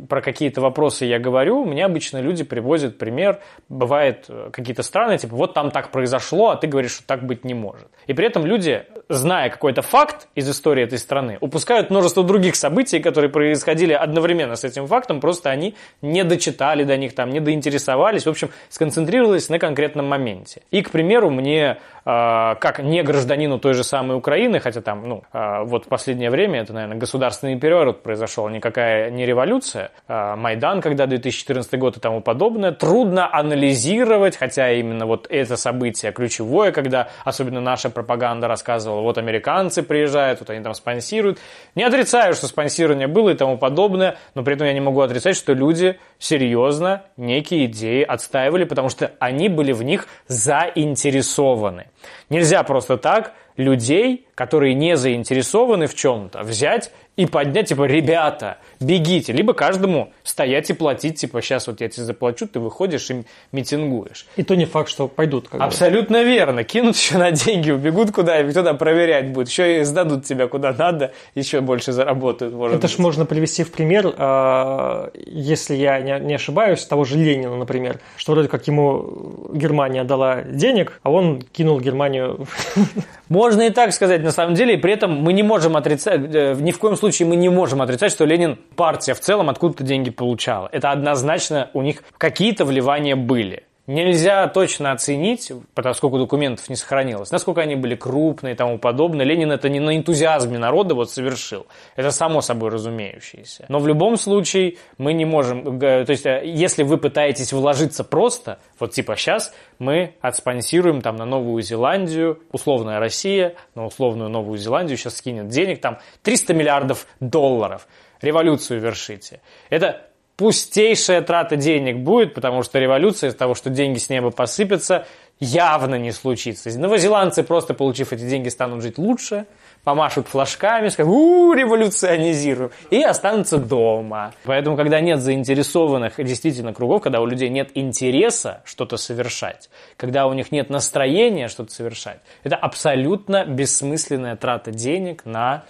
про какие-то вопросы я говорю, мне обычно люди привозят пример, бывает э, какие-то страны, типа вот там так произошло, а ты говоришь, что так быть не может. И при этом люди, зная какой-то факт из истории этой страны, упускают множество других событий, которые происходили одновременно с этим фактом, просто они не дочитали до них, там, не доинтересовались, в общем, сконцентрировались на конкретном моменте. И, к примеру, мне, как не гражданину той же самой Украины, хотя там, ну, а, вот в последнее время это, наверное, государственный переворот произошел, никакая не революция, а Майдан, когда 2014 год и тому подобное, трудно анализировать, хотя именно вот это событие ключевое, когда особенно наша пропаганда рассказывала, вот американцы приезжают, вот они там спонсируют. Не отрицаю, что спонсирование было и тому подобное, но при этом я не могу отрицать, что люди серьезно некие идеи отстаивали, потому что они были в них заинтересованы. Нельзя просто так людей, которые не заинтересованы в чем-то, взять и поднять, типа, ребята, бегите. Либо каждому стоять и платить, типа, сейчас вот я тебе заплачу, ты выходишь и митингуешь. И то не факт, что пойдут. Как Абсолютно бы. верно. Кинут еще на деньги, убегут куда и кто-то проверять будет. Еще и сдадут тебя куда надо, еще больше заработают. Может Это ж можно привести в пример, а, если я не ошибаюсь, того же Ленина, например, что вроде как ему Германия дала денег, а он кинул Германию Можно и так сказать, на самом деле, и при этом мы не можем отрицать, э, ни в коем случае мы не можем отрицать, что Ленин, партия в целом, откуда-то деньги получала. Это однозначно у них какие-то вливания были. Нельзя точно оценить, поскольку документов не сохранилось, насколько они были крупные и тому подобное. Ленин это не на энтузиазме народа вот совершил. Это само собой разумеющееся. Но в любом случае мы не можем... То есть, э, если вы пытаетесь вложиться просто, вот типа сейчас мы отспонсируем там на Новую Зеландию, условная Россия, на условную Новую Зеландию сейчас скинет денег, там 300 миллиардов долларов революцию вершите. Это пустейшая трата денег будет, потому что революция из того, что деньги с неба посыпятся, явно не случится. Новозеландцы, просто получив эти деньги, станут жить лучше, помашут флажками, скажут «У, революционизируем», и останутся дома. Поэтому, когда нет заинтересованных действительно кругов, когда у людей нет интереса что-то совершать, когда у них нет настроения что-то совершать, это абсолютно бессмысленная трата денег на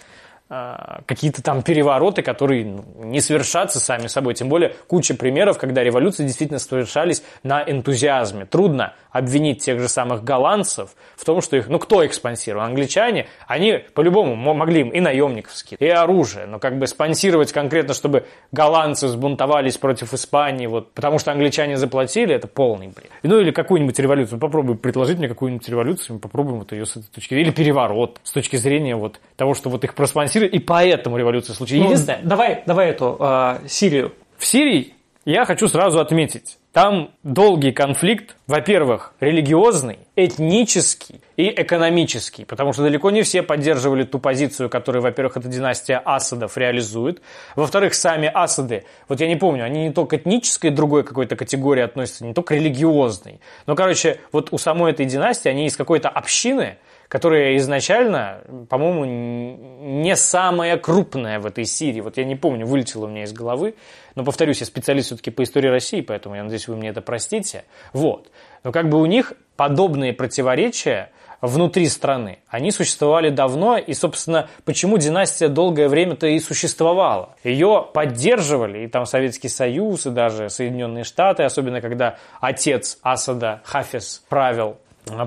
какие-то там перевороты, которые ну, не совершатся сами собой. Тем более куча примеров, когда революции действительно совершались на энтузиазме. Трудно обвинить тех же самых голландцев в том, что их, ну кто их спонсировал? Англичане, они по-любому могли им и наемников скидывать, и оружие, но как бы спонсировать конкретно, чтобы голландцы сбунтовались против Испании, вот, потому что англичане заплатили, это полный бред. Ну или какую-нибудь революцию, попробуй предложить мне какую-нибудь революцию, мы попробуем вот ее с этой точки зрения, или переворот с точки зрения вот того, что вот их проспонсировали и поэтому революция случилась. Ну, давай, давай эту э, Сирию. В Сирии я хочу сразу отметить, там долгий конфликт, во-первых, религиозный, этнический и экономический, потому что далеко не все поддерживали ту позицию, которую, во-первых, эта династия Асадов реализует, во-вторых, сами Асады, вот я не помню, они не только к этнической другой какой-то категории относятся, не только религиозной, но, короче, вот у самой этой династии они из какой-то общины, которая изначально, по-моему, не самая крупная в этой Сирии. Вот я не помню, вылетело у меня из головы. Но, повторюсь, я специалист все-таки по истории России, поэтому я надеюсь, вы мне это простите. Вот. Но как бы у них подобные противоречия внутри страны, они существовали давно, и, собственно, почему династия долгое время-то и существовала. Ее поддерживали, и там Советский Союз, и даже Соединенные Штаты, особенно когда отец Асада, Хафиз, правил.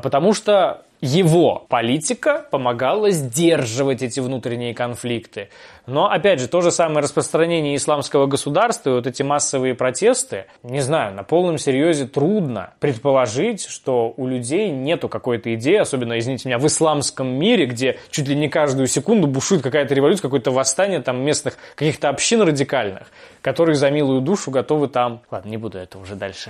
Потому что его политика помогала сдерживать эти внутренние конфликты. Но, опять же, то же самое распространение исламского государства и вот эти массовые протесты, не знаю, на полном серьезе трудно предположить, что у людей нету какой-то идеи, особенно, извините меня, в исламском мире, где чуть ли не каждую секунду бушует какая-то революция, какое-то восстание там местных каких-то общин радикальных, которые за милую душу готовы там... Ладно, не буду это уже дальше.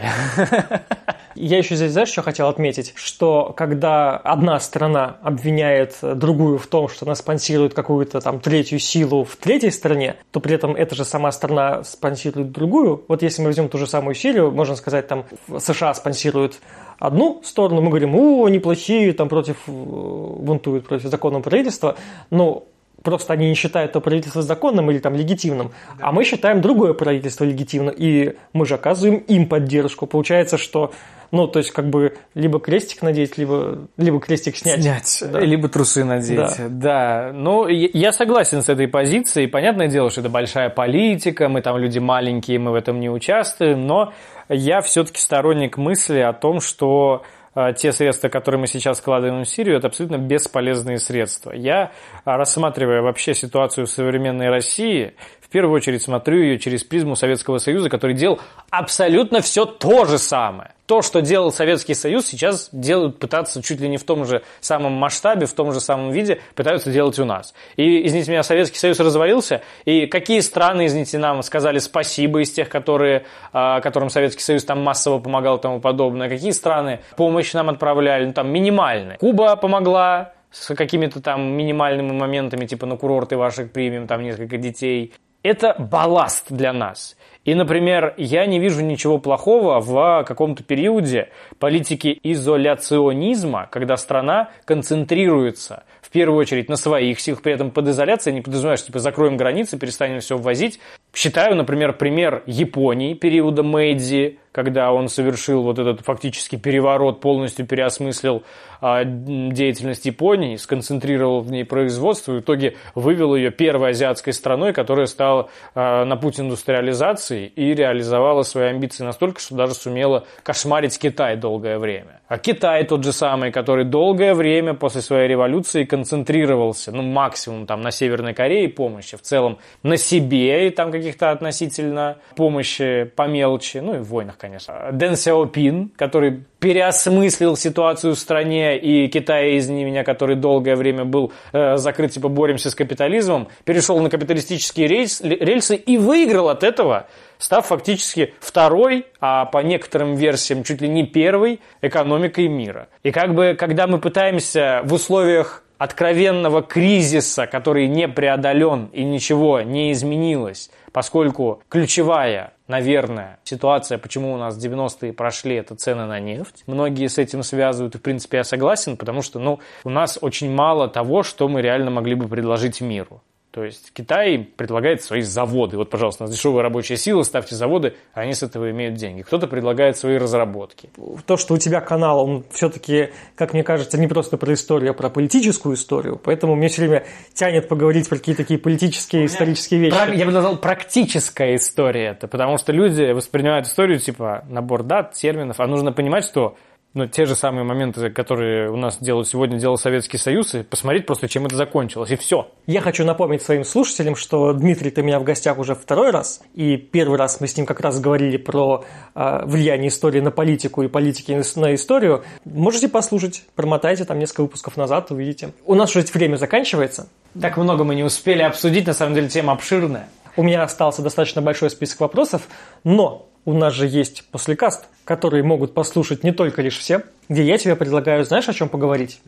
Я еще здесь, знаешь, что хотел отметить? Что когда одна страна обвиняет другую в том, что она спонсирует какую-то там третью силу в третьей стране, то при этом эта же сама страна спонсирует другую. Вот если мы возьмем ту же самую Сирию, можно сказать, там США спонсирует одну сторону, мы говорим, о, они плохие, там против, э, бунтуют против законного правительства, но просто они не считают то правительство законным или там легитимным, да. а мы считаем другое правительство легитимным, и мы же оказываем им поддержку. Получается, что Ну, то есть, как бы, либо крестик надеть, либо, либо крестик снять. Снять, Да. либо трусы надеть. Да. Да. Ну, я согласен с этой позицией. Понятное дело, что это большая политика, мы там люди маленькие, мы в этом не участвуем, но я все-таки сторонник мысли о том, что а, те средства, которые мы сейчас вкладываем в Сирию, это абсолютно бесполезные средства. Я, рассматривая вообще ситуацию в современной России, в первую очередь смотрю ее через призму Советского Союза, который делал абсолютно все то же самое. То, что делал Советский Союз, сейчас делают, пытаться чуть ли не в том же самом масштабе, в том же самом виде, пытаются делать у нас. И, извините меня, Советский Союз развалился, и какие страны, извините, нам сказали спасибо из тех, которые, а, которым Советский Союз там массово помогал и тому подобное, какие страны помощь нам отправляли, ну там минимальная. Куба помогла, с какими-то там минимальными моментами, типа на курорты ваших примем, там несколько детей. Это балласт для нас. И, например, я не вижу ничего плохого в каком-то периоде политики изоляционизма, когда страна концентрируется в первую очередь на своих силах, при этом под изоляцией не подразумеваешь, типа закроем границы, перестанем все ввозить. Считаю, например, пример Японии периода Мэйдзи, когда он совершил вот этот фактически переворот, полностью переосмыслил а, деятельность Японии, сконцентрировал в ней производство, и в итоге вывел ее первой азиатской страной, которая стала а, на путь индустриализации и реализовала свои амбиции настолько, что даже сумела кошмарить Китай долгое время. А Китай тот же самый, который долгое время после своей революции концентрировался, ну, максимум там на Северной Корее помощи, в целом на себе и там каких-то относительно помощи по мелочи, ну и в войнах, конечно. Дэн Сяопин, который переосмыслил ситуацию в стране, и Китай из меня, который долгое время был э, закрыт, типа боремся с капитализмом, перешел на капиталистические рельс, рельсы и выиграл от этого, став фактически второй, а по некоторым версиям чуть ли не первой экономикой мира. И как бы, когда мы пытаемся в условиях откровенного кризиса, который не преодолен и ничего не изменилось, поскольку ключевая, наверное, ситуация, почему у нас 90-е прошли, это цены на нефть. Многие с этим связывают, и в принципе я согласен, потому что ну, у нас очень мало того, что мы реально могли бы предложить миру. То есть Китай предлагает свои заводы. Вот, пожалуйста, у нас дешевая рабочая сила, ставьте заводы, а они с этого имеют деньги. Кто-то предлагает свои разработки. То, что у тебя канал, он все-таки, как мне кажется, не просто про историю, а про политическую историю. Поэтому мне все время тянет поговорить про какие-то такие политические, исторические вещи. Пра- я бы назвал практическая история это, потому что люди воспринимают историю типа набор дат, терминов, а нужно понимать, что ну, те же самые моменты, которые у нас делают сегодня, делал Советский Союз, и посмотреть просто, чем это закончилось, и все. Я хочу напомнить своим слушателям, что Дмитрий, ты у меня в гостях уже второй раз, и первый раз мы с ним как раз говорили про э, влияние истории на политику и политики на историю. Можете послушать, промотайте там несколько выпусков назад, увидите. У нас уже время заканчивается. Так много мы не успели обсудить, на самом деле тема обширная. У меня остался достаточно большой список вопросов, но у нас же есть послекаст, который могут послушать не только лишь все, где я тебе предлагаю, знаешь, о чем поговорить?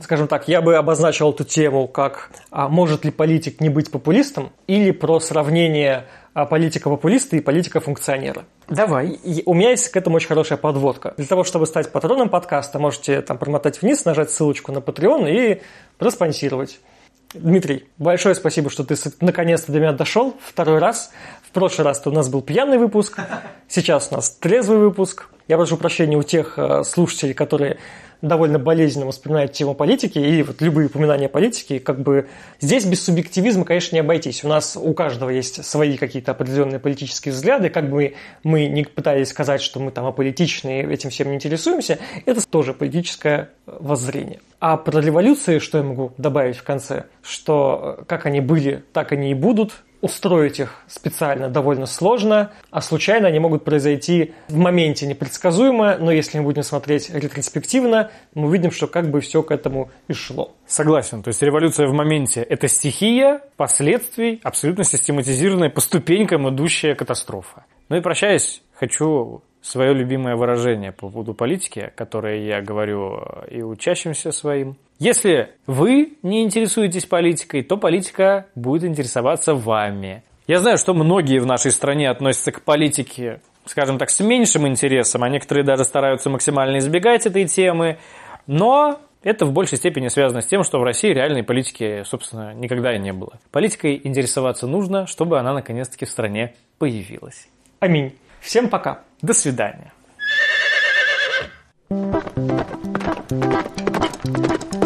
Скажем так, я бы обозначил эту тему как а может ли политик не быть популистом или про сравнение а, политика-популиста и политика-функционера. Давай. И у меня есть к этому очень хорошая подводка. Для того, чтобы стать патроном подкаста, можете там промотать вниз, нажать ссылочку на Patreon и проспонсировать. Дмитрий, большое спасибо, что ты наконец-то до меня дошел второй раз. Прошлый раз у нас был пьяный выпуск, сейчас у нас трезвый выпуск. Я прошу прощения у тех э, слушателей, которые довольно болезненно воспринимают тему политики и вот любые упоминания политики, как бы здесь без субъективизма, конечно, не обойтись. У нас у каждого есть свои какие-то определенные политические взгляды, как бы мы не пытались сказать, что мы там аполитичные, этим всем не интересуемся, это тоже политическое воззрение. А про революции, что я могу добавить в конце, что как они были, так они и будут, устроить их специально довольно сложно, а случайно они могут произойти в моменте непредсказуемо, но если мы будем смотреть ретроспективно, мы увидим, что как бы все к этому и шло. Согласен. То есть революция в моменте – это стихия последствий, абсолютно систематизированная по ступенькам идущая катастрофа. Ну и прощаясь, хочу свое любимое выражение по поводу политики, которое я говорю и учащимся своим. Если вы не интересуетесь политикой, то политика будет интересоваться вами. Я знаю, что многие в нашей стране относятся к политике, скажем так, с меньшим интересом, а некоторые даже стараются максимально избегать этой темы, но это в большей степени связано с тем, что в России реальной политики, собственно, никогда и не было. Политикой интересоваться нужно, чтобы она наконец-таки в стране появилась. Аминь. Всем пока. До свидания. Thank you.